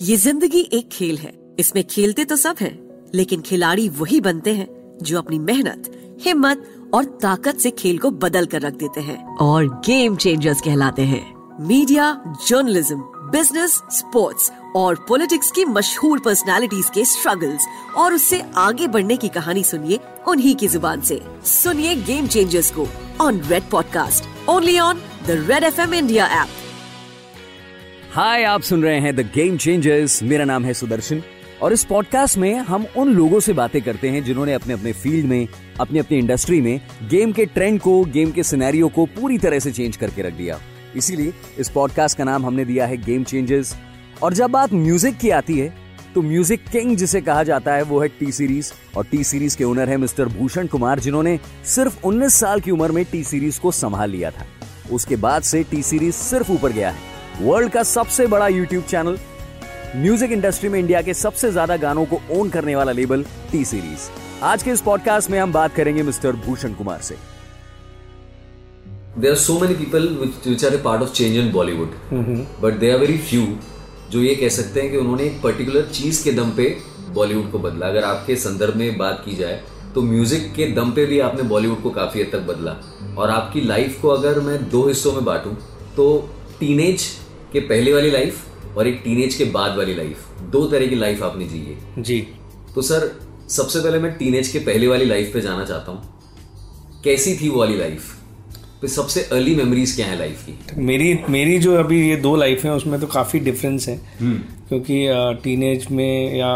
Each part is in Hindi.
ये ज़िंदगी एक खेल है। इसमें खेलते तो सब हैं, लेकिन खिलाड़ी वही बनते हैं जो अपनी मेहनत हिम्मत और ताकत से खेल को बदल कर रख देते हैं और गेम चेंजर्स कहलाते हैं। मीडिया जर्नलिज्म बिज़नेस स्पोर्ट्स और पॉलिटिक्स की मशहूर पर्सनालिटीज के स्ट्रगल्स और उससे आगे बढ़ने की कहानी सुनिए उन्हीं की ज़ुबान से। सुनिए गेम चेंजर्स को on red podcast only on the red F M India app hi, आप सुन रहे हैं द गेम चेंजर्स मेरा नाम है सुदर्शन और इस पॉडकास्ट में हम उन लोगों से बातें करते हैं जिन्होंने अपने अपने फ़ील्ड में अपनी अपनी इंडस्ट्री में गेम के ट्रेंड को गेम के सिनेरियो को पूरी तरह से चेंज करके रख दिया। इसीलिए इस पॉडकास्ट का नाम हमने दिया है गेम चेंजर्स और जब बात म्यूज़िक की आती है तो म्यूज़िक किंग जिसे कहा जाता है, वो है टी सीरीज़ और टी सीरीज़ के ओनर है मिस्टर भूषण कुमार, जिन्होंने सिर्फ़ 19 साल की उम्र में टी सीरीज़ को संभाल लिया था। उसके बाद से टी सीरीज़ सिर्फ़ ऊपर गया है। वर्ल्ड का सबसे बड़ा यूट्यूब चैनल म्यूज़िक इंडस्ट्री में इंडिया के सबसे ज़्यादा गानों को ओन करने वाला लेबल टी सीरीज़ आज के इस पॉडकास्ट में हम बात करेंगे मिस्टर भूषण कुमार से। There are so many people which, which are a part of change in Bollywood, but there are very few जो ये कह सकते हैं कि उन्होंने एक पर्टिकुलर चीज़ के दम पे बॉलीवुड को बदला। अगर आपके संदर्भ में बात की जाए तो म्यूज़िक के दम पे भी आपने बॉलीवुड को काफ़ी हद तक बदला। और आपकी लाइफ को अगर मैं दो हिस्सों में बांटूं तो टीनेज के पहले वाली लाइफ और एक टीनेज के बाद वाली लाइफ दो तरह की लाइफ आपने जी है जी। तो सर सबसे पहले मैं टीनेज के पहले वाली लाइफ पे जाना चाहता हूँ। कैसी थी वो वाली लाइफ तो सबसे अर्ली मेमोरीज क्या है लाइफ की? मेरी मेरी जो अभी ये दो लाइफ है उसमें तो काफ़ी डिफरेंस है। क्योंकि टीनेज में या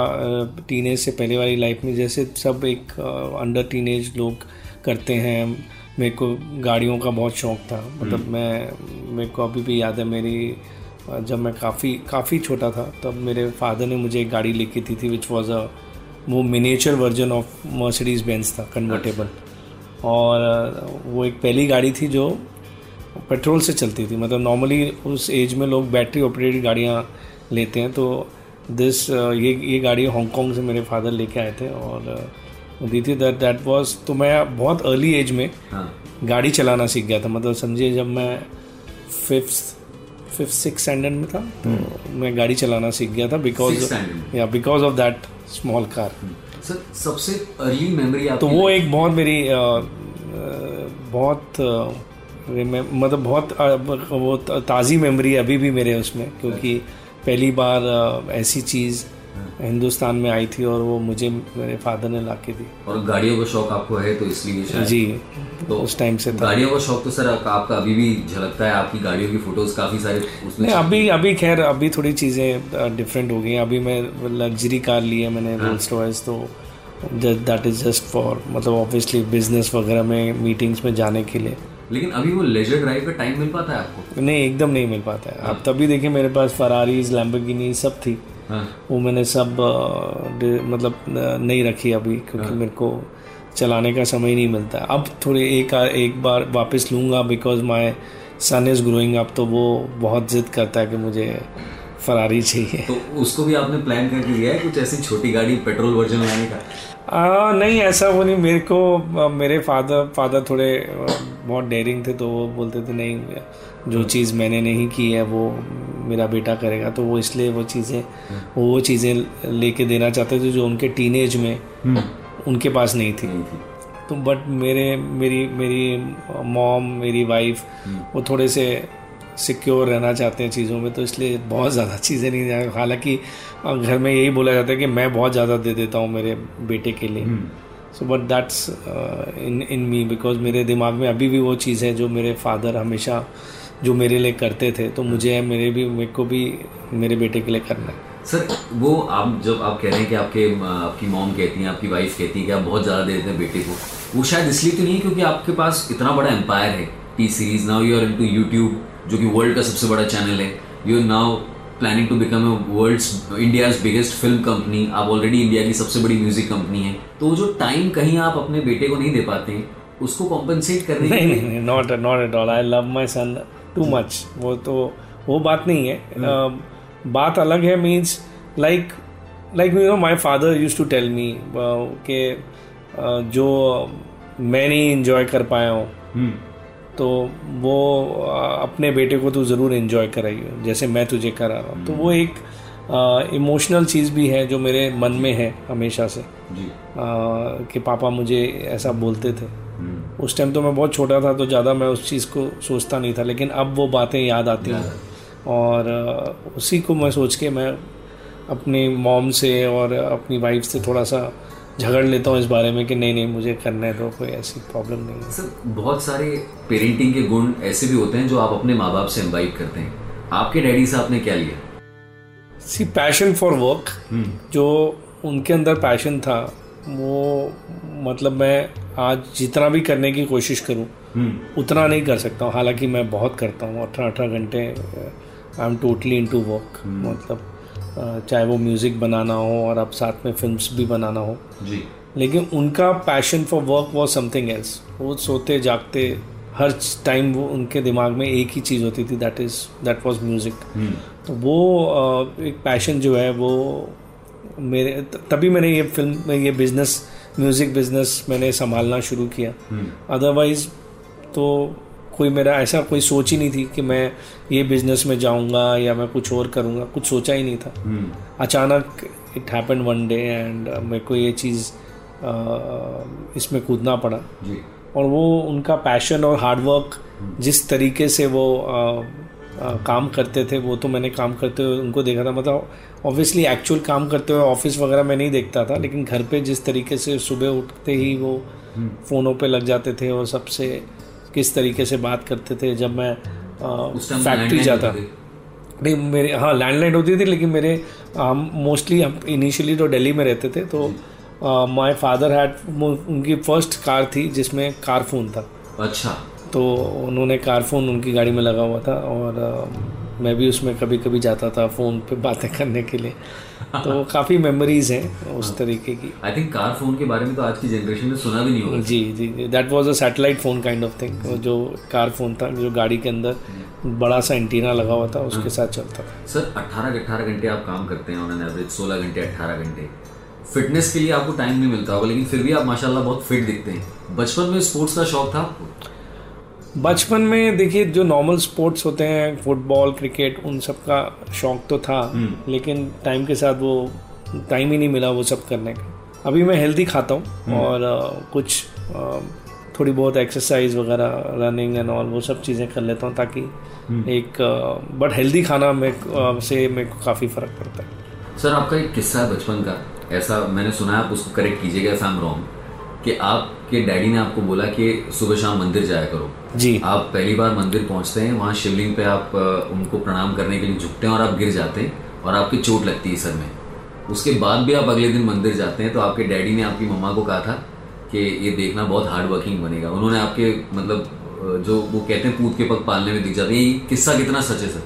टीनेज से पहले वाली लाइफ में जैसे सब एक अंडर टीनेज लोग करते हैं। मेरे को गाड़ियों का बहुत शौक था। मतलब मैं मेरे को अभी भी याद है मेरी जब मैं काफ़ी काफ़ी छोटा था तब मेरे फादर ने मुझे एक गाड़ी लेके दी थी थी विच वॉज़ अ वो miniature version of Mercedes Benz था कन्वर्टेबल और वो एक पहली गाड़ी थी जो पेट्रोल से चलती थी। मतलब नॉर्मली उस एज में लोग बैटरी ऑपरेटेड गाड़ियाँ लेते हैं तो दिस ये ये गाड़ी हांगकॉन्ग से मेरे फादर लेके आए थे और दी थी दैट दैट वाज तो मैं बहुत अर्ली एज में हाँ। गाड़ी चलाना सीख गया था। मतलब समझिए जब मैं फिफ्थ फिफ्थ सिक्स स्टैंडर्ड में था। तो मैं गाड़ी चलाना सीख गया था बिकॉज़? या because of that small car sir सबसे अर्ली मेमोरी तो वो एक बहुत मेरी अ, अ, बहुत अ, मतलब बहुत वो ताज़ी मेमोरी अभी भी मेरे उसमें क्योंकि पहली बार ऐसी चीज़ हिंदुस्तान में आई थी और वो मुझे मेरे फादर ने ला के दी। और गाड़ियों का शौक आपको है तो इसलिए शायद? जी तो उस टाइम से गाड़ियों का शौक तो सर आपका अभी भी झलकता है आपकी गाड़ियों की फ़ोटोज़ काफ़ी सारे उसमें अभी अभी खैर अभी थोड़ी चीज़ें डिफरेंट हो गई हैं। अभी मैं लग्जरी कार ली है मैंने रोल्स रॉयस तो दैट इज़ जस्ट फॉर मतलब ऑब्वियसली बिज़नेस वगैरह में मीटिंग्स में जाने के लिए। लेकिन अभी वो लेजर ड्राइव का टाइम मिल पाता है आपको? नहीं एकदम नहीं मिल पाता है। आप तभी देखिए मेरे पास फरारीज लैम्बोर्गिनी सब थी। हाँ वो मैंने सब मतलब नहीं रखी अभी क्योंकि मेरे को चलाने का समय नहीं मिलता। है अब थोड़े एक एक बार वापस लूँगा because my son is growing up तो वो बहुत जिद करता है कि मुझे फरारी चाहिए। तो उसको भी आपने प्लान करके लिया है कुछ ऐसी छोटी गाड़ी पेट्रोल वर्जन लाने का? आ, नहीं ऐसा वो नहीं मेरे को मेरे फादर फादर थोड़े बहुत डेयरिंग थे तो वो बोलते थे नहीं जो चीज़ मैंने नहीं की है वो मेरा बेटा करेगा। तो वो इसलिए वो चीज़ें वो वो चीज़ें लेके देना चाहते थे जो उनके टीनेज में उनके पास नहीं थी। तो बट मेरे मेरी मेरी मॉम मेरी वाइफ वो थोड़े से सिक्योर रहना चाहते हैं चीज़ों में तो इसलिए बहुत ज़्यादा चीज़ें नहीं हालाँकि घर में यही बोला जाता है कि मैं बहुत ज़्यादा दे देता हूँ मेरे बेटे के लिए। So but that's in in me because मेरे दिमाग में अभी भी वो चीज़ है जो मेरे फादर हमेशा जो मेरे लिए करते थे तो मुझे मेरे भी मेरे को भी मेरे बेटे के लिए करना है। सर वो आप जब आप कह रहे हैं कि आपके आपकी मॉम कहती हैं आपकी वाइफ कहती है कि आप बहुत ज़्यादा दे देते हैं बेटे को वो शायद इसलिए तो नहीं है क्योंकि आपके पास इतना बड़ा एम्पायर है। T series now you are into YouTube जो कि वर्ल्ड का सबसे बड़ा चैनल है। You are now planning to become world's India's biggest film company आप ऑलरेडी इंडिया की सबसे बड़ी म्यूज़िक कंपनी है। तो जो टाइम कहीं आप अपने बेटे को नहीं दे पाते उसको कॉम्पनसेट करने के नहीं नहीं not not at all I love my son too much वो तो वो बात नहीं है। अ, बात अलग है means like like you know my father use to tell me के जो मैं नहीं इंजॉय कर पाया हूँ तो वो अपने बेटे को तो ज़रूर इन्जॉय कराइए जैसे मैं तुझे करा रहा हूँ। तो वो एक इमोशनल चीज़ भी है जो मेरे मन में है हमेशा से। जी। आ, कि पापा मुझे ऐसा बोलते थे। उस टाइम तो मैं बहुत छोटा था तो ज़्यादा मैं उस चीज़ को सोचता नहीं था लेकिन अब वो बातें याद आती हैं। और उसी को मैं सोच के मैं अपनी मॉम से और अपनी वाइफ से थोड़ा सा झगड़ लेता हूँ इस बारे में कि नहीं नहीं मुझे करना है तो कोई ऐसी प्रॉब्लम नहीं है। सर बहुत सारे पेरेंटिंग के गुण ऐसे भी होते हैं जो आप अपने माँ बाप से इम्बाइब करते हैं। आपके डैडी से आपने क्या लिया? सी पैशन फॉर वर्क जो उनके अंदर पैशन था वो मतलब मैं आज जितना भी करने की कोशिश करूँ हम्म। उतना नहीं कर सकता हूँ। हालाँकि मैं बहुत करता हूँ अठारह अठारह घंटे I am totally into work मतलब चाहे वो म्यूज़िक बनाना हो और अब साथ में फिल्म्स भी बनाना हो। जी। लेकिन उनका passion for work was something else वो सोते जागते हर टाइम वो उनके दिमाग में एक ही चीज़ होती थी that is that was music तो वो एक पैशन जो है वो मेरे तभी मैंने ये फ़िल्म ये बिज़नेस म्यूज़िक बिज़नेस मैंने संभालना शुरू किया। अदरवाइज़ तो कोई मेरा ऐसा कोई सोच ही नहीं थी कि मैं ये बिज़नेस में जाऊँगा या मैं कुछ और करूँगा। कुछ सोचा ही नहीं था। हम्म अचानक it happen one day and मेरे को ये चीज़ इसमें कूदना पड़ा। और वो उनका पैशन और हार्डवर्क जिस तरीके से वो अ, काम करते थे वो तो मैंने काम करते हुए उनको देखा था। मतलब ऑब्वियसली एक्चुअल काम करते हुए ऑफ़िस वगैरह में नहीं देखता था लेकिन घर पे जिस तरीके से सुबह उठते ही वो फ़ोनों पे लग जाते थे और सबसे किस तरीके से बात करते थे जब मैं उस फैक्ट्री जाता। नहीं मेरे हाँ लैंडलाइन होती थी लेकिन मेरे हम मोस्टली हम इनिशियली तो दिल्ली में रहते थे तो माय फादर हैड उनकी फ़र्स्ट कार थी जिसमें कार फ़ोन था। अच्छा। तो उन्होंने कार फ़ोन उनकी गाड़ी में लगा हुआ था और मैं भी उसमें कभी कभी जाता था फ़ोन पे बातें करने के लिए। तो काफ़ी मेमोरीज हैं उस तरीके की। आई थिंक कार फ़ोन के बारे में तो आज की जनरेशन में सुना भी नहीं होगा। जी जी that was a satellite phone kind of thing जो। कार फ़ोन था जो गाड़ी के अंदर बड़ा सा एंटीना लगा हुआ था उसके साथ चलता था। सर 18 18 घंटे आप काम करते हैं ऑन एन एवरेज 16 घंटे 18 घंटे। फिटनेस के लिए आपको टाइम नहीं मिलता होगा लेकिन फिर भी आप माशाल्लाह बहुत फिट दिखते हैं। बचपन में स्पोर्ट्स का शौक था? आपको बचपन में देखिए जो नॉर्मल स्पोर्ट्स होते हैं फुटबॉल क्रिकेट उन सब का शौक तो था लेकिन टाइम के साथ वो टाइम ही नहीं मिला वो सब करने का। अभी मैं हेल्दी खाता हूँ और अ, कुछ अ, थोड़ी बहुत एक्सरसाइज वगैरह रनिंग एंड ऑल वो सब चीज़ें कर लेता हूँ ताकि एक बट हेल्दी खाना में से मेरे को काफ़ी फ़र्क पड़ता है। सर आपका एक किस्सा है बचपन का। ऐसा मैंने सुना है आप उसको करेक्ट कीजिएगा आई एम रॉन्ग कि आपके डैडी ने आपको बोला कि सुबह शाम मंदिर जाया करो। जी। आप पहली बार मंदिर पहुँचते हैं वहाँ शिवलिंग पे आप उनको प्रणाम करने के लिए झुकते हैं और आप गिर जाते हैं और आपकी चोट लगती है सर में। उसके बाद भी आप अगले दिन मंदिर जाते हैं तो आपके डैडी ने आपकी मम्मा को कहा था कि ये देखना बहुत हार्ड वर्किंग बनेगा। उन्होंने आपके मतलब जो वो कहते हैं पूत के पग पालने में दिख जाते हैं। ये किस्सा कितना सच है सर?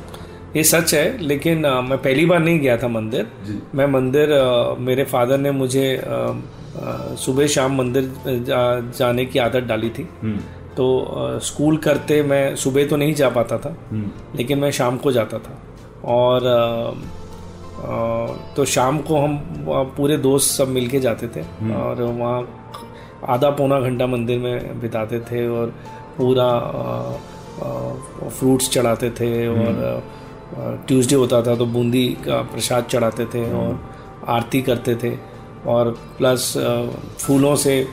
ये सच है लेकिन अ, मैं पहली बार नहीं गया था मंदिर। मैं मंदिर अ, मेरे फादर ने मुझे अ, सुबह शाम मंदिर जा, जाने की आदत डाली थी। हम्म। तो स्कूल करते मैं सुबह तो नहीं जा पाता था हम्म। लेकिन मैं शाम को जाता था। और तो शाम को हम पूरे दोस्त सब मिल के जाते थे और वहाँ आधा पौना घंटा मंदिर में बिताते थे और पूरा फ्रूट्स चढ़ाते थे और ट्यूसडे होता था तो बूंदी का प्रसाद चढ़ाते थे और आरती करते थे। और प्लस फूलों से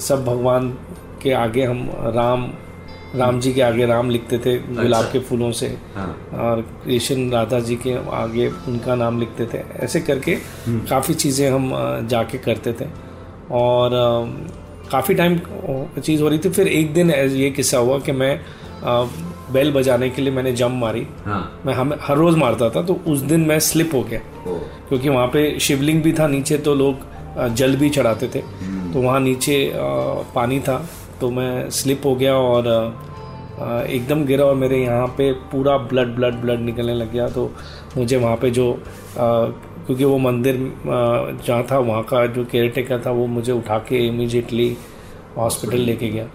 सब भगवान के आगे हम राम राम जी के आगे राम लिखते थे गुलाब के फूलों से। हाँ। और कृष्ण राधा जी के आगे उनका नाम लिखते थे। ऐसे करके काफ़ी चीज़ें हम जाके करते थे। और काफ़ी टाइम चीज़ हो रही थी। फिर एक दिन ये किस्सा हुआ कि मैं बेल बजाने के लिए मैंने जम मारी। हाँ। मैं हम हर रोज़ मारता था तो उस दिन मैं स्लिप हो गया। ओ। क्योंकि वहाँ पे शिवलिंग भी था नीचे तो लोग जल भी चढ़ाते थे। तो वहाँ नीचे पानी था। तो मैं स्लिप हो गया और एकदम गिरा और मेरे यहाँ पे पूरा ब्लड ब्लड ब्लड निकलने लग गया। तो मुझे वहाँ पे जो क्योंकि वो मंदिर जहाँ था वहाँ का जो केयर टेकर था वो मुझे उठा के इमीजिएटली हॉस्पिटल लेके गया।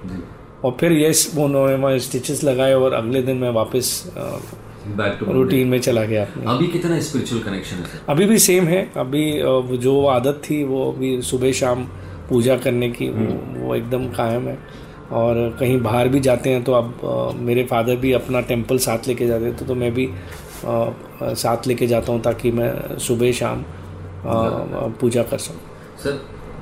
और फिर ये उन्होंने वहाँ स्टिचेस लगाए और अगले दिन मैं वापस रूटीन में चला गया अपने अभी कितना स्पिरिचुअल कनेक्शन है अभी भी सेम है। अभी जो आदत थी वो अभी सुबह शाम पूजा करने की वो वो एकदम कायम है। और कहीं बाहर भी जाते हैं तो अब मेरे फादर भी अपना टेंपल साथ लेके जाते थे तो तो मैं भी अ, साथ लेके जाता हूँ ताकि मैं सुबह शाम पूजा कर सकूँ। सर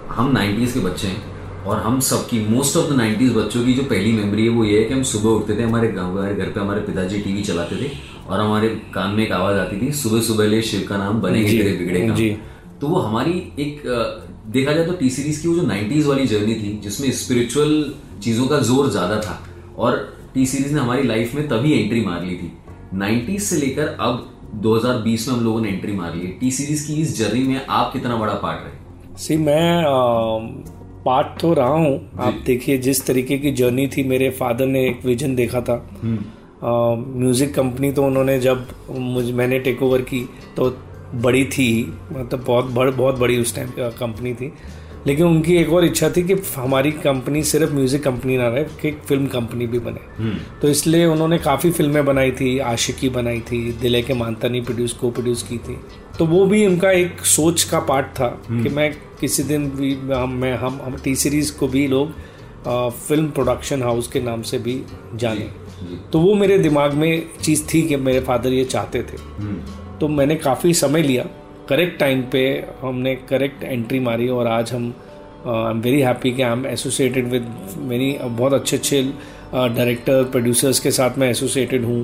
हम 90s के बच्चे हैं और हम सबकी मोस्ट ऑफ़ द 90s बच्चों की जो पहली मेमोरी है वो ये है कि हम सुबह उठते थे हमारे गाँव हमारे घर पे हमारे पिताजी टीवी चलाते थे। और हमारे कान में एक आवाज़ आती थी सुबह सुबह ले शिव का नाम बनेंगे जी, तेरे बिगड़े जी। तो वो हमारी एक देखा जाए तो टी सीरीज़ की वो जो 90s वाली जर्नी थी जिसमें स्पिरिचुअल चीज़ों का ज़ोर ज़्यादा था और टी सीरीज़ ने हमारी लाइफ में तभी एंट्री मार ली थी। 90s से लेकर अब 2020 में हम लोगों ने एंट्री मार ली टी सीरीज़ की इस जर्नी में आप कितना बड़ा पार्ट रहे? सी मैं पार्ट तो रहा हूँ। आप देखिए जिस तरीके की जर्नी थी मेरे फादर ने एक विजन देखा था। म्यूज़िक कंपनी तो उन्होंने जब मुझ मैंने टेक ओवर की तो बड़ी थी मतलब बहुत बड़ बहुत बड़ी उस टाइम कंपनी थी। लेकिन उनकी एक और इच्छा थी कि हमारी कंपनी सिर्फ़ म्यूज़िक कंपनी ना रहे कि फ़िल्म कंपनी भी बने। तो इसलिए उन्होंने काफ़ी फ़िल्में बनाई थी आशिकी बनाई थी दिले के मानतानी प्रोड्यूस को प्रोड्यूस की थी। तो वो भी उनका एक सोच का पार्ट था कि मैं किसी दिन भी हम मैं हम हम टी सीरीज़ को भी लोग फ़िल्म प्रोडक्शन हाउस के नाम से भी जाने। तो वो मेरे दिमाग में चीज़ थी कि मेरे फादर ये चाहते थे। तो मैंने काफ़ी समय लिया। करेक्ट टाइम पे हमने करेक्ट एंट्री मारी और आज हम आई एम वेरी हैप्पी कि आई एम एसोसिएटेड विद मेरी बहुत अच्छे अच्छे डायरेक्टर प्रोड्यूसर्स के साथ मैं एसोसिएटेड हूँ।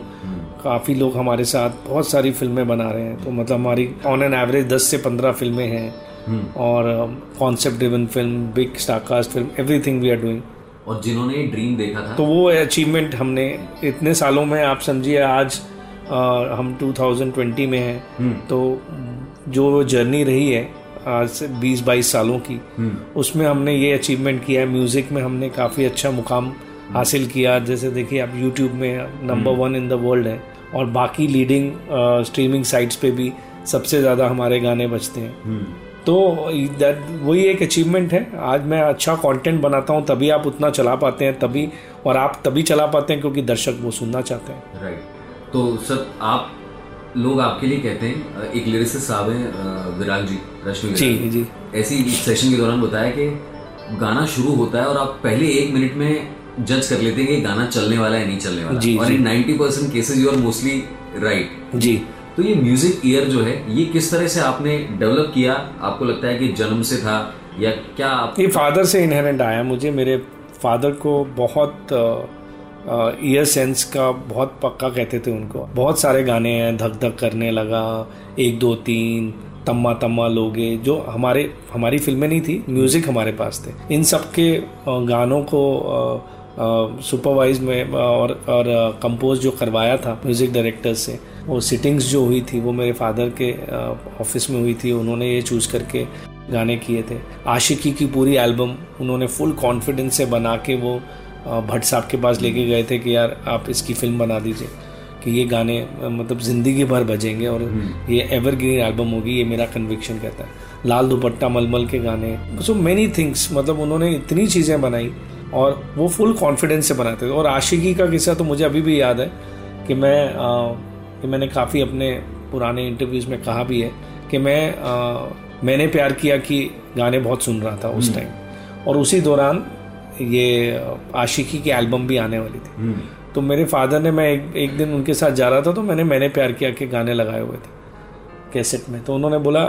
काफ़ी लोग हमारे साथ बहुत सारी फ़िल्में बना रहे हैं। तो मतलब हमारी ऑन एन एवरेज 10 से 15 फ़िल्में हैं। और concept driven film big star cast film everything we are doing और जिन्होंने ये ड्रीम देखा था। तो वो अचीवमेंट हमने इतने सालों में आप समझिए आज अ, हम 2020 में हैं। तो जो जर्नी रही है आज से 20-22 सालों की उसमें हमने ये अचीवमेंट किया है। म्यूज़िक में हमने काफ़ी अच्छा मुकाम हासिल किया। जैसे देखिए आप यूट्यूब में number one in the world है और बाकी लीडिंग स्ट्रीमिंग साइट्स पे भी सबसे ज़्यादा हमारे गाने बजते हैं। तो that वही एक अचीवमेंट है। आज मैं अच्छा कंटेंट बनाता हूँ तभी आप उतना चला पाते हैं तभी और आप तभी चला पाते हैं क्योंकि दर्शक वो सुनना चाहते हैं। Right right. तो सर आप लोग आपके लिए कहते हैं एक लिरिसिस्ट साहब हैं विराग जी रश्मि जी जी। ऐसे सेशन के दौरान बताया कि गाना शुरू होता है और आप पहले एक मिनट में जज कर लेते हैं कि गाना चलने वाला है नहीं चलने वाला। जी, और जी। In 90 percent cases you are mostly right जी। तो ये म्यूज़िक ईयर जो है, ये किस तरह से आपने डेवलप किया? आपको लगता है कि जन्म से था या क्या आप ये फादर से इनहेरेंट आया मुझे। मेरे फादर को बहुत ईयर सेंस का बहुत पक्का कहते थे उनको। बहुत सारे गाने हैं, धक धक करने लगा, एक, दो, तीन, तम्मा तम्मा लोगे, जो हमारे, हमारी फ़िल्में नहीं थी म्यूज़िक हमारे पास थे। इन सब के गानों को सुपरवाइज में, और और कंपोज जो करवाया था म्यूज़िक डायरेक्टर से वो सिटिंग्स जो हुई थी वो मेरे फादर के ऑफ़िस में हुई थी उन्होंने ये चूज़ करके गाने किए थे। आशिकी की पूरी एल्बम उन्होंने फुल कॉन्फिडेंस से बना के वो भट्ट साहब के पास लेके गए थे कि यार आप इसकी फ़िल्म बना दीजिए कि ये गाने मतलब ज़िंदगी भर बजेंगे और ये एवरग्रीन एल्बम होगी ये मेरा कन्विक्शन कहता है। लाल दुपट्टा मलमल के गाने सो मेनी थिंग्स मतलब उन्होंने इतनी चीज़ें बनाई और वो फुल कॉन्फिडेंस से बनाते थे। और आशिकी का किस्सा तो मुझे अभी भी याद है कि मैं कि मैंने काफ़ी अपने पुराने इंटरव्यूज़ में कहा भी है कि मैं अ, मैंने प्यार किया कि गाने बहुत सुन रहा था उस टाइम और उसी दौरान ये आशिकी की एल्बम भी आने वाली थी। तो मेरे फादर ने मैं एक, एक दिन उनके साथ जा रहा था तो मैंने मैंने प्यार किया के गाने लगाए हुए थे कैसेट में। तो उन्होंने बोला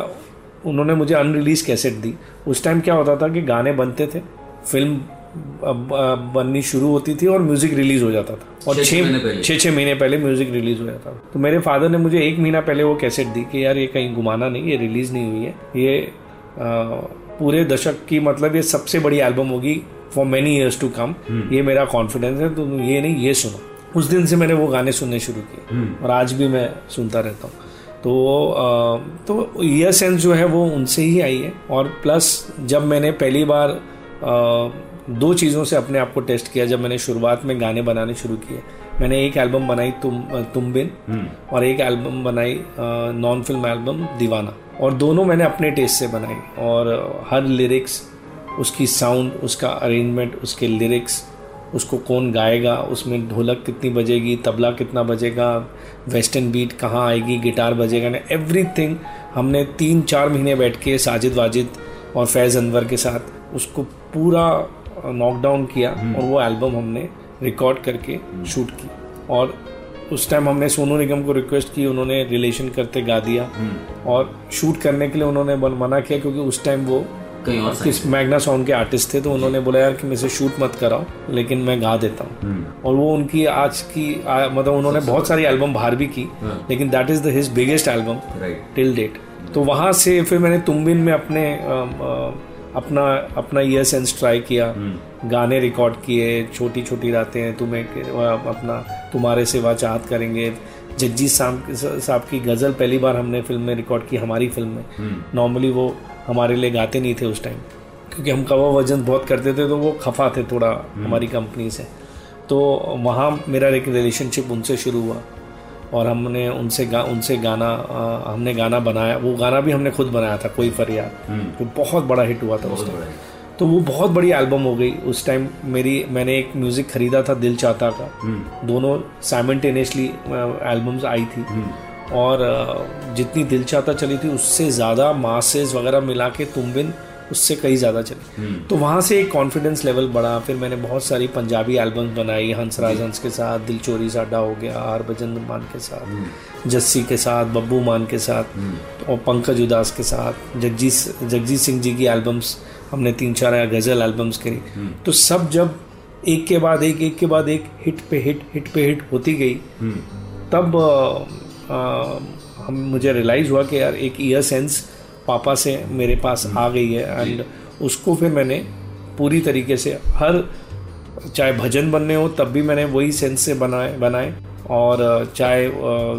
उन्होंने मुझे अनरिलीज कैसेट दी। उस टाइम क्या होता था कि गाने बनते थे फ़िल्म बननी शुरू होती थी और म्यूज़िक रिलीज़ हो जाता था। और छः- छः महीने छः महीने पहले म्यूज़िक रिलीज़ हो जाता था। तो मेरे फादर ने मुझे एक महीना पहले वो कैसेट दी कि यार ये कहीं घुमाना नहीं ये रिलीज़ नहीं हुई है। ये आ, पूरे दशक की मतलब ये सबसे बड़ी एल्बम होगी for many years to come ये मेरा कॉन्फिडेंस है तो ये नहीं ये सुनो। उस दिन से मैंने वो गाने सुनने शुरू किए। और आज भी मैं सुनता रहता हूँ। तो अ, तो ईयर सेंस जो है वो उनसे ही आई है। और प्लस जब मैंने पहली बार अ, दो चीज़ों से अपने आप को टेस्ट किया जब मैंने शुरुआत में गाने बनाने शुरू किए। मैंने एक एल्बम बनाई तुम तुम बिन और एक एल्बम बनाई नॉन फ़िल्म एल्बम दीवाना। और दोनों मैंने अपने टेस्ट से बनाई और हर लिरिक्स उसकी साउंड उसका अरेंजमेंट उसके लिरिक्स उसको कौन गाएगा उसमें ढोलक कितनी बजेगी तबला कितना बजेगा वेस्टर्न बीट कहाँ आएगी गिटार बजेगा ना एवरीथिंग हमने तीन चार महीने बैठ के साजिद वाजिद और फैज़ अनवर के साथ उसको पूरा नॉकडाउन किया और वो एल्बम हमने रिकॉर्ड करके शूट की। और उस टाइम हमने सोनू निगम को रिक्वेस्ट की उन्होंने रिलेशन करते गा दिया। और शूट करने के लिए उन्होंने मना किया क्योंकि उस टाइम वो किस मैग्ना साउंड के आर्टिस्ट थे तो उन्होंने बोला यार कि मेरे से शूट मत कराओ लेकिन मैं गा देता हूँ। और वो उनकी आज की आ, मतलब उन्होंने बहुत सारी एल्बम बाहर भी की लेकिन that is the his biggest album till date तो वहाँ से फिर मैंने तुमबिन में अपने अपना अपना ईयर सेंस ट्राई किया गाने रिकॉर्ड किए छोटी छोटी रातें हैं तुम्हें अपना तुम्हारे सेवा चाहत करेंगे। जगजीत साहब की गज़ल पहली बार हमने फ़िल्म में रिकॉर्ड की हमारी फ़िल्म में। नॉर्मली वो हमारे लिए गाते नहीं थे उस टाइम क्योंकि हम कवर वर्जन बहुत करते थे तो वो खफा थे थोड़ा हमारी कंपनी से। तो वहाँ मेरा एक रिलेशनशिप उनसे शुरू हुआ। और हमने उनसे गा उनसे गाना आ, हमने गाना बनाया। वो गाना भी हमने खुद बनाया था कोई फरियाद। तो बहुत बड़ा हिट हुआ था उस टाइम तो वो बहुत बड़ी एल्बम हो गई उस टाइम मेरी मैंने एक म्यूज़िक खरीदा था दिल चाहता का। दोनों साइमल्टेनियसली एल्बम्स आई थी। और जितनी दिल चाहता चली थी उससे ज़्यादा मासेस वगैरह मिला के तुम बिन उससे कहीं ज़्यादा चली। तो वहाँ से एक कॉन्फिडेंस लेवल बढ़ा। फिर मैंने बहुत सारी पंजाबी एल्बम्स बनाई हंसराज हंस के साथ दिल चोरी साडा हो गया हरभजन मान के साथ जस्सी के साथ बब्बू मान के साथ और पंकज उदास के साथ जगजीत जगजीत सिंह जी की एल्बम्स हमने तीन चार गज़ल एल्बम्स करी। तो सब जब एक के बाद एक एक के बाद एक हिट पे हिट हिट पे हिट होती गई तब हम मुझे रियलाइज़ हुआ कि यार एक ईयर सेंस पापा से मेरे पास आ गई है एंड उसको फिर मैंने पूरी तरीके से हर चाहे भजन बनने हो तब भी मैंने वही सेंस से बनाए बनाए। और चाहे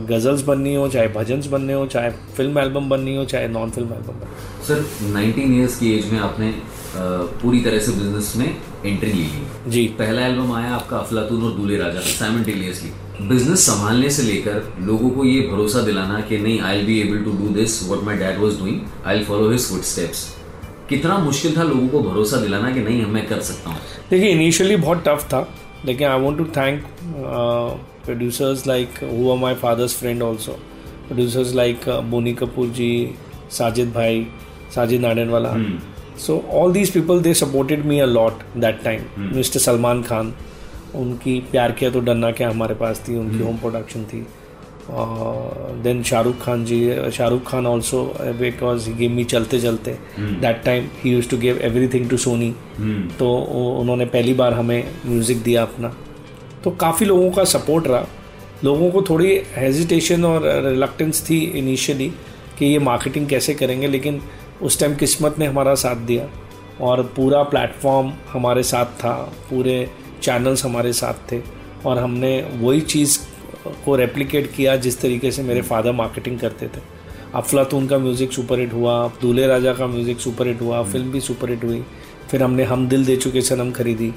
गज़ल्स बननी हो चाहे भजन्स बनने हो चाहे फ़िल्म एल्बम बननी हो चाहे नॉन फ़िल्म एल्बम बननी सर 19 इयर्स की एज में आपने पूरी तरह से बिज़नेस में एंट्री ली ली। जी। पहला एल्बम आया आपका अफलातून और दूल्हे राजा साइमल्टेनियसली बिज़नेस संभालने से लेकर लोगों को ये भरोसा दिलाना कि नहीं I be able to do this what my dad was doing I follow his footsteps कितना मुश्किल था लोगों को भरोसा दिलाना कि नहीं मैं कर सकता हूँ। देखिए इनिशियली बहुत टफ था। लेकिन I want to thank producers like who are my father's friend also producers like Boney Kapoor जी साजिद भाई Sajid नाडन नाडनवाला so all these people they supported me a lot that time mister Salman Khan उनकी प्यार किया तो डरना क्या हमारे पास थी उनकी होम प्रोडक्शन थी। Then Shahrukh Khan ji Shahrukh Khan also because he gave me चलते चलते that time he use to give everything to Sony तो उन्होंने पहली बार हमें म्यूज़िक दिया अपना। तो काफ़ी लोगों का सपोर्ट रहा। लोगों को थोड़ी हेजिटेशन और रिलक्टेंस थी इनिशियली कि ये मार्केटिंग कैसे करेंगे लेकिन उस टाइम किस्मत ने हमारा साथ दिया और पूरा प्लेटफॉर्म हमारे साथ था पूरे चैनल्स हमारे साथ थे और हमने वही चीज़ को रेप्लिकेट किया जिस तरीके से मेरे फादर मार्केटिंग करते थे। अफलातून का म्यूज़िक सुपर हिट हुआ दूल्हे राजा का म्यूज़िक सुपर हिट हुआ फ़िल्म भी सुपर हिट हुई फिर हमने हम दिल दे चुके सनम खरीदी।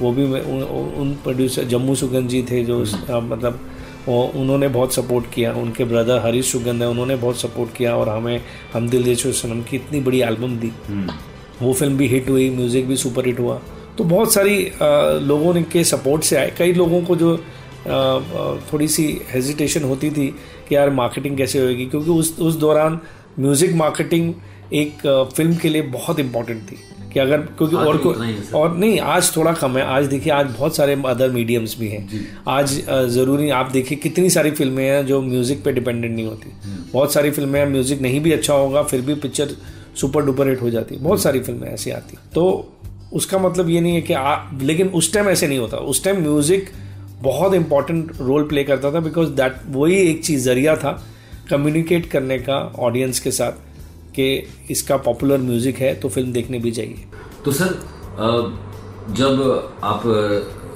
वो भी उन, उन प्रोड्यूसर जम्मू सुगंध जी थे जो मतलब उन्होंने बहुत सपोर्ट किया। उनके ब्रदर हरीश सुगंध है उन्होंने बहुत सपोर्ट किया और हमें हम दिल दे सनम की इतनी बड़ी एल्बम दी। वो फ़िल्म भी हिट हुई म्यूज़िक भी सुपर हिट हुआ। तो बहुत सारी लोगों ने के सपोर्ट से आए। कई लोगों को जो थोड़ी सी हेजिटेशन होती थी कि यार मार्केटिंग कैसे होगी? क्योंकि उस उस दौरान म्यूज़िक मार्केटिंग एक फ़िल्म के लिए बहुत इम्पोर्टेंट थी। कि अगर क्योंकि और को और नहीं आज थोड़ा कम है। आज देखिए आज बहुत सारे अदर मीडियम्स भी हैं। आज ज़रूरी आप देखिए कितनी सारी फ़िल्में हैं जो म्यूज़िक पे डिपेंडेंट नहीं होती। हम्म। बहुत सारी फ़िल्में हैं म्यूज़िक नहीं भी अच्छा होगा फिर भी पिक्चर सुपर डुपर हिट हो जाती। बहुत सारी फ़िल्में ऐसी आती तो उसका मतलब ये नहीं है कि आ, लेकिन उस टाइम ऐसे नहीं होता। उस टाइम म्यूज़िक बहुत इंपॉर्टेंट रोल प्ले करता था बिकॉज़ दैट वही एक चीज़ ज़रिया था कम्युनिकेट करने का ऑडियंस के साथ। कि इसका पॉपुलर म्यूज़िक है तो फ़िल्म देखने भी जाइए तो सर जब आप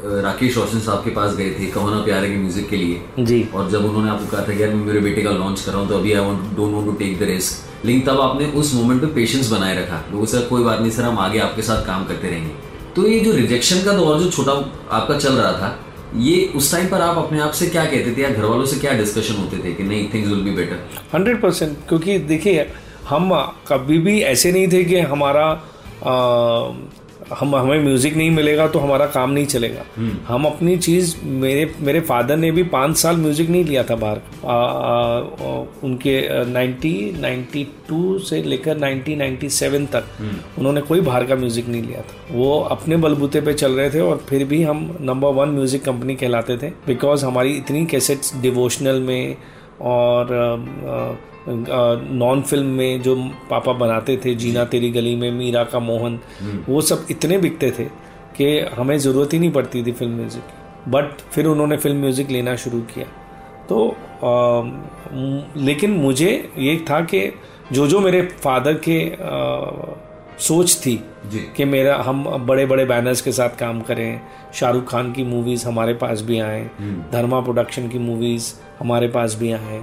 राकेश रोशन साहब के पास गए थे कहो ना प्यारे के म्यूज़िक के लिए जी। और जब उन्होंने आपको कहा था कि यार मैं मेरे बेटे का लॉन्च कर रहा हूँ तो अभी I don't want to take the risk लेकिन तब आपने उस मोमेंट पे पेशेंस बनाए रखा। लोगों से कोई बात नहीं सर हम आगे आपके साथ काम करते रहेंगे। तो ये जो रिजेक्शन का दौर जो छोटा आपका चल रहा था ये उस टाइम पर आप अपने आप से क्या कहते थे या घर वालों से क्या डिस्कशन होते थे कि नहीं things will be better hundred percent क्योंकि देखिए हम कभी भी ऐसे नहीं थे कि हमारा आ, हम हमें म्यूज़िक नहीं मिलेगा तो हमारा काम नहीं चलेगा। हम अपनी चीज़ मेरे मेरे फादर ने भी पाँच साल म्यूज़िक नहीं लिया था बाहर। आ, आ, उनके नाइनटी नाइन्टी टू से लेकर नाइनटी नाइन्टी सेवन तक उन्होंने कोई बाहर का म्यूज़िक नहीं लिया था। वो अपने बलबूते पे चल रहे थे और फिर भी हम नंबर वन म्यूज़िक कंपनी कहलाते थे। बिकॉज़ हमारी इतनी कैसेट्स डिवोशनल में और नॉन फ़िल्म में जो पापा बनाते थे जीना तेरी गली में मीरा का मोहन वो सब इतने बिकते थे कि हमें ज़रूरत ही नहीं पड़ती थी फ़िल्म म्यूज़िक की। बट फिर उन्होंने फ़िल्म म्यूज़िक लेना शुरू किया। तो आ, लेकिन मुझे ये था कि जो जो मेरे फादर के आ, सोच थी कि मेरा हम बड़े बड़े बैनर्स के साथ काम करें शाहरुख खान की मूवीज़ हमारे पास भी आएँ धर्मा प्रोडक्शन की मूवीज़ हमारे पास भी आए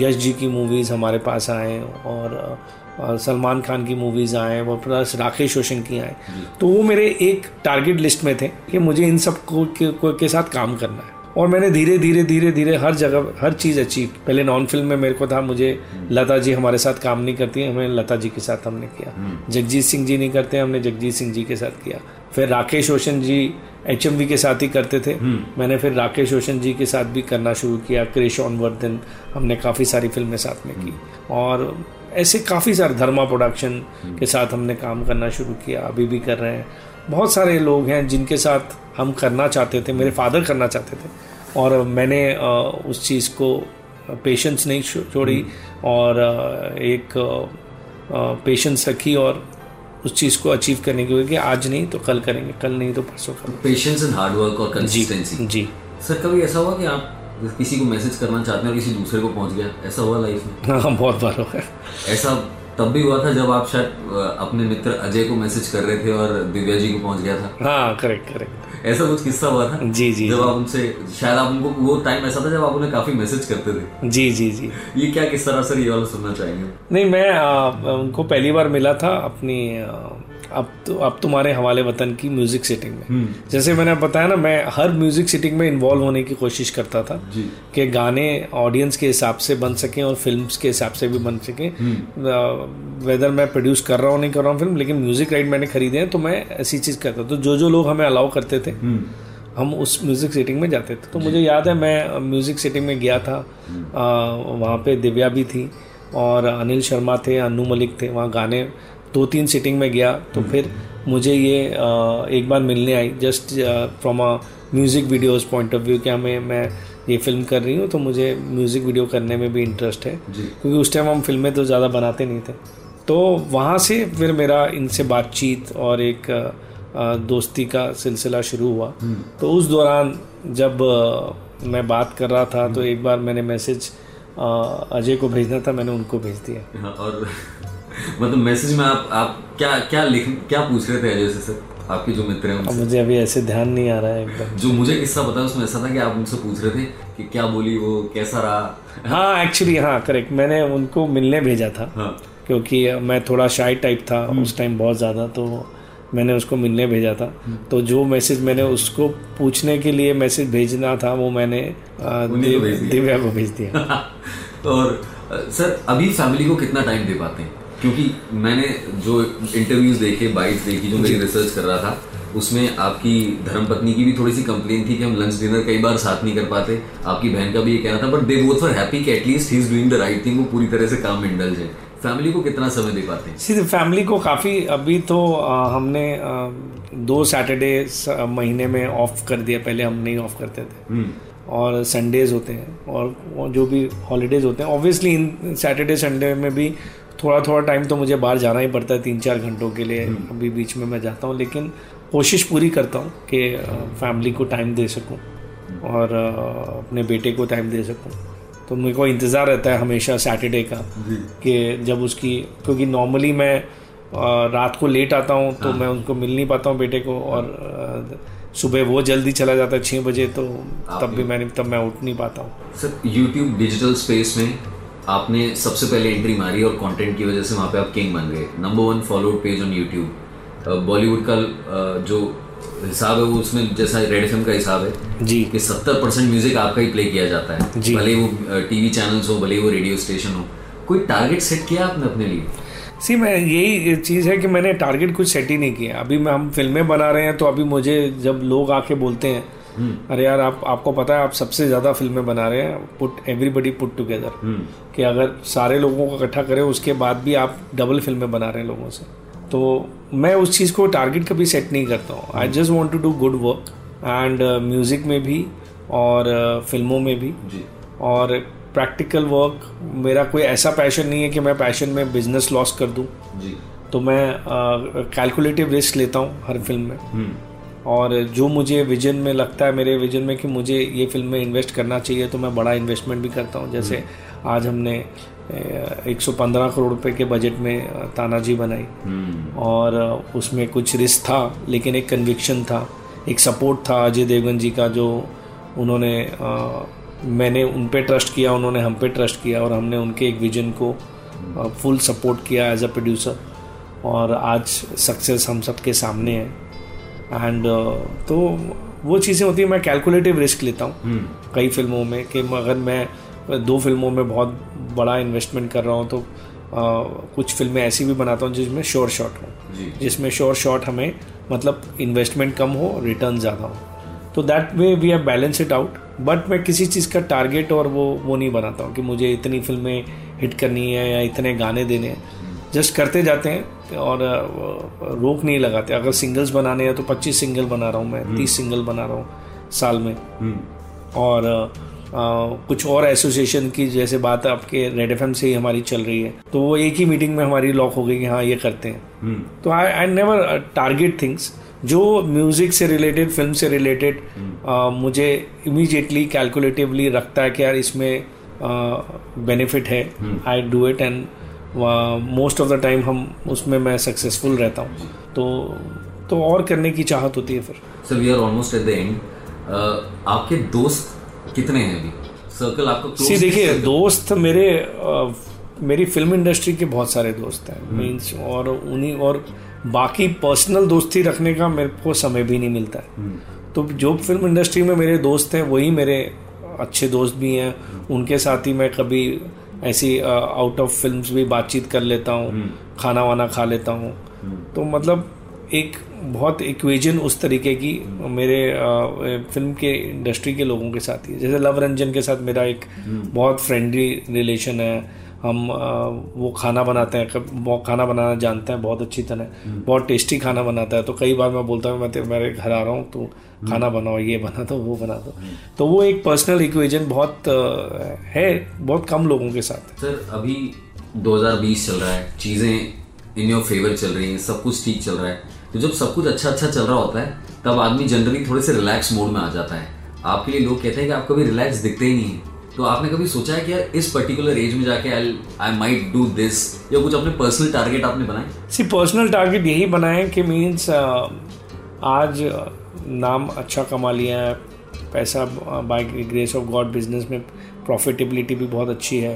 यश जी की मूवीज़ हमारे पास आएँ और सलमान खान की मूवीज़ आए और प्लस राकेश रोशन की आए। तो वो मेरे एक टारगेट लिस्ट में थे कि मुझे इन सबको के, को, के साथ काम करना है। और मैंने धीरे धीरे धीरे धीरे हर जगह हर चीज़ अचीव पहले नॉन फ़िल्म में मेरे को था मुझे लता जी हमारे साथ काम नहीं करती हमें लता जी के साथ हमने किया। जगजीत सिंह जी नहीं करते हमने जगजीत सिंह जी के साथ किया। फिर राकेश रोशन जी एचएमवी के साथ ही करते थे। मैंने फिर राकेश रोशन जी के साथ भी करना शुरू किया क्रिश ऑनवर्धन हमने काफ़ी सारी फ़िल्में साथ में की। और ऐसे काफ़ी सारे धर्मा प्रोडक्शन के साथ हमने काम करना शुरू किया अभी भी कर रहे हैं। बहुत सारे लोग हैं जिनके साथ हम करना चाहते थे मेरे फादर करना चाहते थे। और मैंने उस चीज़ को पेशेंस नहीं छोड़ी और एक पेशेंस रखी और उस चीज़ को अचीव करने की कि आज नहीं तो कल करेंगे कल नहीं तो परसों करेंगे। पेशेंस एंड हार्ड वर्क और कंसिस्टेंसी जी, जी। सर कभी ऐसा हुआ कि आप किसी को मैसेज करना चाहते हैं और किसी दूसरे को पहुँच गया? ऐसा हुआ लाइफ में? हाँ बहुत बार हुआ। ऐसा तब भी हुआ था जब आप शायद अपने मित्र अजय को मैसेज कर रहे थे और दिव्या जी को पहुँच गया था? हाँ करेक्ट करेक्ट ऐसा कुछ किस्सा हुआ था? जी जी जब आप उनसे शायद आप उनको वो टाइम ऐसा था जब आप उन्हें काफ़ी मैसेज करते थे। जी जी जी। ये क्या किस तरह सर ये वाला सुनना चाहेंगे। नहीं मैं आ, उनको पहली बार मिला था अपनी आ, अब तो अब तुम्हारे हवाले वतन की म्यूज़िक सेटिंग में। हम्म। जैसे मैंने बताया ना मैं हर म्यूज़िक सेटिंग में इन्वॉल्व होने की कोशिश करता था कि गाने ऑडियंस के हिसाब से बन सकें और फ़िल्म के हिसाब से भी बन सकें। Whether hmm. मैं प्रोड्यूस कर रहा हूँ नहीं कर रहा हूँ फ़िल्म लेकिन म्यूज़िक राइट मैंने खरीदे हैं तो मैं ऐसी चीज़ करता तो जो जो लोग हमें अलाउ करते थे हम्म। हम उस म्यूज़िक सेटिंग में जाते थे। तो मुझे याद है मैं म्यूज़िक सेटिंग में गया था। वहाँ पे दिव्या भी थी और अनिल शर्मा थे अनु मलिक थे वहाँ गाने दो तीन सिटिंग में गया तो हम्म। फिर मुझे ये एक बार मिलने आई just from a music videos point of view क्या मैं मैं ये फ़िल्म कर रही हूँ तो मुझे म्यूज़िक वीडियो करने में भी इंटरेस्ट है क्योंकि उस टाइम हम फ़िल्में तो ज़्यादा बनाते नहीं थे तो वहाँ से फिर मेरा इनसे बातचीत और एक दोस्ती का सिलसिला शुरू हुआ हम्म। तो उस दौरान जब मैं बात कर रहा था तो हम्म। एक बार मैंने मैसेज अजय को भेजना था मैंने उनको भेज दिया हाँ, और मतलब मैसेज में आप आप क्या क्या लिख क्या पूछ रहे थे अजय से सर? आपके जो मित्र हैं उनसे। मुझे अभी ऐसे ध्यान नहीं आ रहा है एकदम। जो मुझे किस्सा पता है उसमें ऐसा था कि आप उनसे पूछ रहे थे कि क्या बोली वो कैसा रहा? हाँ एक्चुअली हाँ करेक्ट मैंने उनको मिलने भेजा था हाँ. क्योंकि मैं थोड़ा शाई टाइप था हम्म। उस टाइम बहुत ज़्यादा तो मैंने उसको मिलने भेजा था। हम्म। तो जो मैसेज मैंने उसको पूछने के लिए मैसेज भेजना था वो मैंने दिव्या को भेज दिया। और सर अभी फैमिली को कितना टाइम दे पाते हैं? क्योंकि मैंने जो इंटरव्यूज़ देखे बाइट्स देखी जो मेरी रिसर्च कर रहा था उसमें आपकी धर्मपत्नी की भी थोड़ी सी कंप्लेन थी कि हम लंच डिनर कई बार साथ नहीं कर पाते। आपकी बहन का भी ये कहना था but they both were happy कि at least he is doing the right thing वो पूरी तरह से काम इंडल्ज है। फैमिली को कितना समय दे पाते हैं? सीधे फैमिली को काफ़ी अभी तो आ, हमने आ, दो सैटरडे महीने में ऑफ़ कर दिया पहले हम नहीं ऑफ़ करते थे। हम्म। और संडेज होते हैं और जो भी हॉलीडेज होते हैं ऑब्वियसली इन सैटरडे संडे में भी थोड़ा थोड़ा टाइम तो मुझे बाहर जाना ही पड़ता है तीन चार घंटों के लिए हम्म। अभी बीच में मैं जाता हूँ लेकिन कोशिश पूरी करता हूँ कि फैमिली को टाइम दे सकूँ और अपने बेटे को टाइम दे सकूँ। तो मेरे को इंतज़ार रहता है हमेशा सैटरडे का कि जब उसकी क्योंकि नॉर्मली मैं रात को लेट आता हूँ तो हाँ। मैं उनको मिल नहीं पाता हूँ बेटे को और सुबह वो जल्दी चला जाता है छः बजे तो तब भी मैंने तब मैं उठ नहीं पाता हूँ। सर यूट्यूब डिजिटल स्पेस में आपने सबसे पहले एंट्री मारी और कंटेंट की वजह से वहाँ पे आप किंग बन गए। Number one followed page on YouTube Bollywood का जो हिसाब है वो उसमें जैसा रेड एफ़ का हिसाब है जी। कि सत्तर परसेंट म्यूज़िक आपका ही प्ले किया जाता है। जी। भले वो टीवी चैनल्स हो भले वो रेडियो स्टेशन हो। कोई टारगेट सेट किया आपने अपने लिए? सी मैं यही चीज़ है कि मैंने टारगेट कुछ सेट ही नहीं किया। अभी मैं हम फ़िल्में बना रहे हैं तो अभी मुझे जब लोग आके बोलते हैं अरे यार आप आपको पता है आप सबसे ज़्यादा फ़िल्में बना रहे हैं पुट एवरीबडी पुट टुगेदर कि अगर सारे लोगों को इकट्ठा करें उसके बाद भी आप डबल फ़िल्में बना रहे हैं लोगों से। तो मैं उस चीज़ को टारगेट कभी सेट नहीं करता हूँ। I just want to do good work and music में भी और uh, फ़िल्मों में भी। जी। और प्रैक्टिकल वर्क मेरा कोई ऐसा पैशन नहीं है कि मैं पैशन में बिज़नेस लॉस कर दूँ। जी। तो मैं कैलकुलेटिव रिस्क लेता हूँ हर फ़िल्म में। हम्म। और जो मुझे विजन में लगता है मेरे विजन में कि मुझे ये फ़िल्म में इन्वेस्ट करना चाहिए तो मैं बड़ा इन्वेस्टमेंट भी करता हूँ। जैसे आज हमने एक सौ पंद्रह करोड़ रुपए के बजट में तानाजी बनाई। हम्म। और उसमें कुछ रिस्क था लेकिन एक कन्विक्शन था एक सपोर्ट था अजय देवगन जी का जो उन्होंने अ, मैंने उन पे ट्रस्ट किया उन्होंने हम पे ट्रस्ट किया और हमने उनके एक विजन को फुल सपोर्ट किया एज अ प्रोड्यूसर और आज सक्सेस हम सबके सामने है। एंड तो वो चीज़ें होती हैं मैं कैलकुलेटिव रिस्क लेता हूँ। हम्म। कई फ़िल्मों में कि अगर मैं दो फ़िल्मों में बहुत बड़ा इन्वेस्टमेंट कर रहा हूँ तो अ, कुछ फ़िल्में ऐसी भी बनाता हूँ जिसमें श्योर शॉट हो। जिसमें श्योर शॉट हमें मतलब इन्वेस्टमेंट कम हो रिटर्न ज़्यादा हो। तो that way we have balance it out but मैं किसी चीज़ का टारगेट और वो वो नहीं बनाता हूँ कि मुझे इतनी फ़िल्में हिट करनी है या इतने गाने देने हैं। जस्ट करते जाते हैं और रोक नहीं लगाते। अगर सिंगल्स बनाने हैं तो 25 सिंगल बना रहा हूँ मैं 30 सिंगल बना रहा हूँ साल में। हम्म। और अ, कुछ और एसोसिएशन की जैसे बात आपके रेड एफएम से ही हमारी चल रही है तो वो एक ही मीटिंग में हमारी लॉक हो गई कि हाँ ये करते हैं। हम्म। तो I I never target things जो म्यूज़िक से रिलेटेड फ़िल्म से रिलेटेड मुझे इमीजिएटली कैलकुलेटिवली रखता है कि यार इसमें बेनिफिट है। I do it and most of the time हम उसमें मैं सक्सेसफुल रहता हूँ। तो तो और करने की चाहत होती है फिर। Sir we are almost at the end आपके दोस्त कितने हैं अभी? सर्कल आपका सी देखिए दोस्त मेरे अ, मेरी फ़िल्म इंडस्ट्री के बहुत सारे दोस्त हैं। मीन्स और उन्हीं और बाकी पर्सनल दोस्ती रखने का मेरे को समय भी नहीं मिलता है। तो जो फ़िल्म इंडस्ट्री में मेरे दोस्त हैं वही मेरे अच्छे दोस्त भी हैं। उनके साथ ही मैं कभी ऐसी आउट ऑफ़ फ़िल्म भी बातचीत कर लेता हूँ खाना वाना खा लेता हूँ। तो मतलब एक बहुत इक्वेजन उस तरीके की मेरे फ़िल्म के इंडस्ट्री के लोगों के साथ ही जैसे लव रंजन के साथ मेरा एक बहुत फ्रेंडली रिलेशन है। हम वो खाना बनाते हैं खाना बनाना जानते हैं बहुत अच्छी तरह। बहुत टेस्टी खाना बनाता है। तो कई बार मैं बोलता हूँ मैं तेरे मेरे घर आ रहा हूँ तो खाना बनाओ ये बना दो वो बना दो। तो वो एक पर्सनल इक्वेजन बहुत है बहुत कम लोगों के साथ। सर अभी 2020 चल रहा है चीज़ें इन योर फेवर चल रही हैं सब कुछ ठीक चल रहा है। तो जब सब कुछ अच्छा अच्छा चल रहा होता है तब आदमी जनरली थोड़े से रिलैक्स मोड में आ जाता है। आपके लिए लोग कहते हैं कि आप कभी रिलैक्स दिखते ही नहीं है। तो आपने कभी सोचा है कि यार इस पर्टिकुलर एज में जाके I I might do this या कुछ अपने पर्सनल टारगेट आपने बनाए? सी पर्सनल टारगेट यही बनाए कि मीन्स आज नाम अच्छा कमा लिया है पैसा by grace of God business में प्रॉफिटेबिलिटी भी बहुत अच्छी है।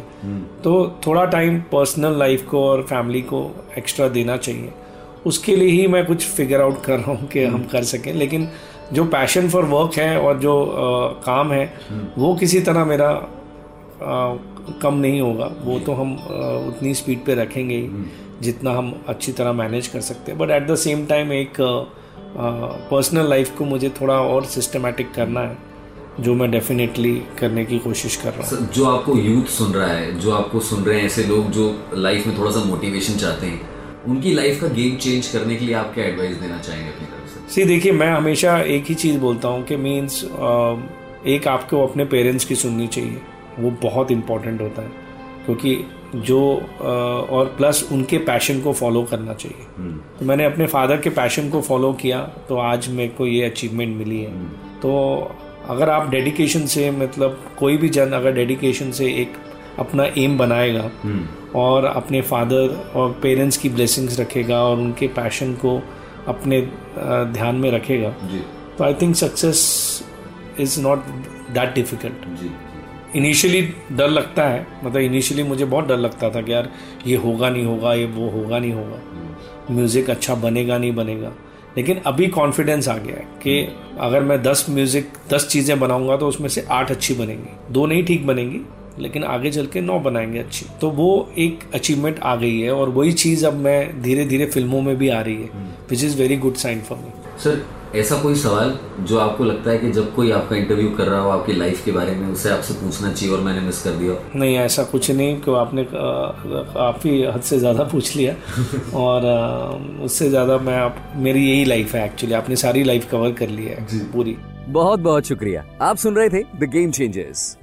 तो थोड़ा टाइम पर्सनल लाइफ को और फैमिली को एक्स्ट्रा देना चाहिए। उसके लिए ही मैं कुछ फिगर आउट कर रहा हूँ कि हम कर सकें। लेकिन जो पैशन फॉर वर्क है और जो अ, काम है वो किसी तरह मेरा अ, कम नहीं होगा। वो तो हम अ, उतनी स्पीड पे रखेंगे ही जितना हम अच्छी तरह मैनेज कर सकते हैं। But at the same time एक पर्सनल लाइफ को मुझे थोड़ा और सिस्टमेटिक करना है जो मैं डेफिनेटली करने की कोशिश कर रहा हूँ। जो आपको यूथ सुन रहा है जो आपको सुन रहे हैं ऐसे लोग जो लाइफ में थोड़ा सा मोटिवेशन चाहते हैं उनकी लाइफ का गेम चेंज करने के लिए आप क्या एडवाइस देना चाहेंगे अपनी तरफ़ से? सी देखिए मैं हमेशा एक ही चीज़ बोलता हूँ कि मीन्स एक आपको अपने पेरेंट्स की सुननी चाहिए। वो बहुत इम्पोर्टेंट होता है। क्योंकि जो और प्लस उनके पैशन को फॉलो करना चाहिए। तो मैंने अपने फादर के पैशन को फॉलो किया तो आज मेरे को ये अचीवमेंट मिली है। तो अगर आप डेडिकेशन से मतलब कोई भी जन अगर डेडिकेशन से एक अपना एम बनाएगा और अपने फादर और पेरेंट्स की ब्लेसिंग्स रखेगा और उनके पैशन को अपने ध्यान में रखेगा। तो I think success is not that difficult initially डर लगता है मतलब इनिशियली मुझे बहुत डर लगता था कि यार ये होगा नहीं होगा ये वो होगा नहीं होगा। म्यूज़िक अच्छा बनेगा नहीं बनेगा। लेकिन अभी कॉन्फिडेंस आ गया है कि अगर मैं दस म्यूज़िक दस चीज़ें बनाऊँगा तो उसमें से आठ अच्छी बनेंगी। दो नहीं ठीक बनेंगी। लेकिन आगे चल के नौ बनाएँगे अच्छी। तो वो एक अचीवमेंट आ गई है और वही चीज़ अब मैं धीरे धीरे फ़िल्मों में भी आ रही है which is very good sign for me sir ऐसा कोई सवाल जो आपको लगता है कि जब कोई आपका इंटरव्यू कर रहा हो आपकी लाइफ के बारे में उसे आपसे पूछना चाहिए और मैंने मिस कर दिया नहीं ऐसा कुछ नहीं क्यों आपने काफ़ी हद से ज़्यादा पूछ लिया। और उससे ज़्यादा मैं आप मेरी यही लाइफ है एक्चुअली आपने सारी लाइफ कवर कर ली है पूरी। बहुत बहुत शुक्रिया। आप सुन रहे थे द गेम चेंजर्स